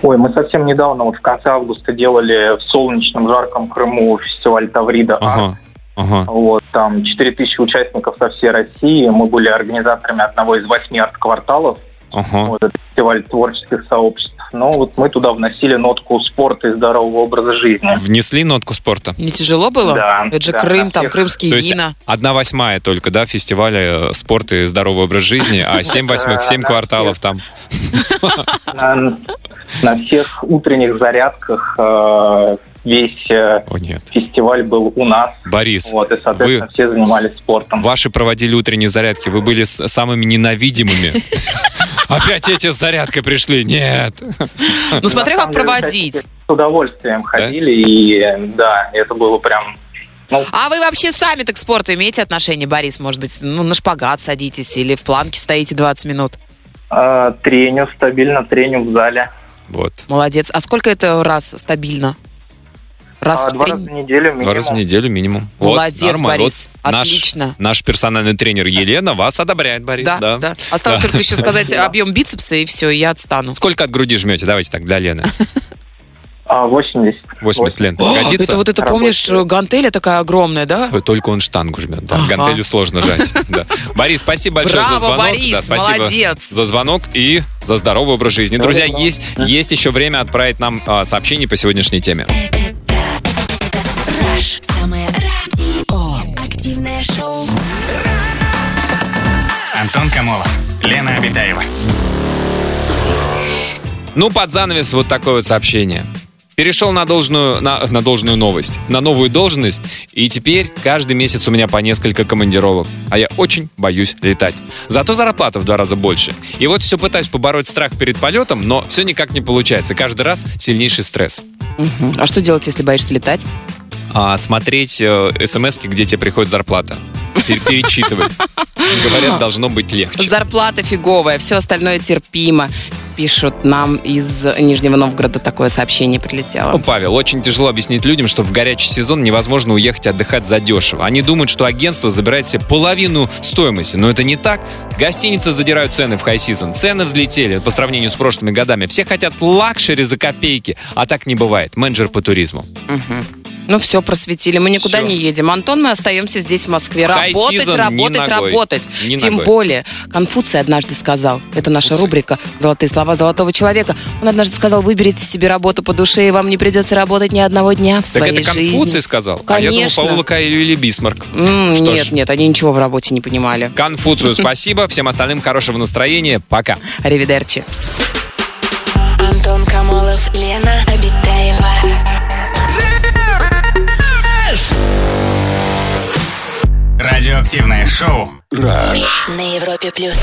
Ой, мы совсем недавно, вот в конце августа, делали в солнечном жарком Крыму фестиваль Таврида. Ага, ага. Вот, там 4000 участников со всей России. Мы были организаторами одного из восьми арт-кварталов. Ага. Вот, это фестиваль творческих сообществ. Ну, вот мы туда вносили нотку спорта и здорового образа жизни. Внесли нотку спорта? Не тяжело было? Да, Это же да, Крым, на там всех. крымские То есть вина. одна восьмая только, да, фестиваля э, спорта и здоровый образ жизни, а семь восьмых, семь кварталов там. На, всех утренних зарядках э, весь э, О, нет. фестиваль был у нас. Борис, Вот, и, соответственно, все занимались спортом. ваши проводили утренние зарядки, вы были самыми ненавидимыми. Опять эти с зарядкой пришли. Нет. Ну, смотри, как проводить. С удовольствием ходили, и да, это было прям А вы вообще сами-то к спорту имеете отношение, Борис? Может быть, ну, на шпагат садитесь или в планке стоите 20 минут? А, треню, стабильно треню в зале. Вот. Молодец. А сколько это раз стабильно? Раз А, в два три... раза в неделю минимум. Два раза в неделю минимум. Молодец, нормально. Борис. Вот наш- Отлично. Наш, персональный тренер Елена вас одобряет, Борис. Да, Да, да. Осталось Да. только еще сказать объем бицепса, и все, я отстану. Сколько от груди жмете? Давайте так, для Лены. А, 80. 80 лент. Годится? это вот это, помнишь, гантеля такая огромная, да? Только он штангу жмет, да. Ага. Гантелью сложно жать. да. Борис, спасибо большое Браво, за звонок. Борис, Да, спасибо молодец. за звонок и за здоровый образ жизни. Друзья, есть, есть еще время отправить нам а, сообщение по сегодняшней теме. Камолов, Лена Обитаева. Ну, под занавес вот такое вот сообщение. Перешел на должную, на, на должную новость, на новую должность, и теперь каждый месяц у меня по несколько командировок. А я очень боюсь летать. Зато зарплата в два раза больше. И вот все пытаюсь побороть страх перед полетом, но все никак не получается. Каждый раз сильнейший стресс. Мгм. А что делать, если боишься летать? А, смотреть смс где тебе приходит зарплата. Пер- Перечитывать. Говорят, должно быть легче. Зарплата фиговая, все остальное терпимо. Пишут нам из Нижнего Новгорода такое сообщение Ну, прилетело. Павел, очень тяжело объяснить людям, что в горячий сезон невозможно уехать отдыхать задешево. Они думают, что агентство забирает себе половину стоимости, но это не так. Гостиницы задирают цены в хай-сезон. Цены взлетели по сравнению с прошлыми годами. Все хотят luxury за копейки, а так не бывает. Менеджер по туризму. Мгм. Ну все, просветили. Мы никуда Всё. не едем. Антон, мы остаемся здесь, в Москве. В Работать, ни работать, ногой. работать. Ни Тем ногой. более, Конфуций однажды сказал, это наша Конфуций. рубрика «Золотые слова золотого человека». Он однажды сказал, выберите себе работу по душе, и вам не придется работать ни одного дня в Так своей это жизни. Конфуций сказал? А я думал, Конечно. Паула Каэлю или Бисмарк. М, Что нет, ж. нет, они ничего в работе не понимали. Конфуцию спасибо, всем остальным хорошего настроения. Пока. Аривидерчи. Антон Камолов, Лена. Радиоактивное шоу. Rush. На Европе плюс.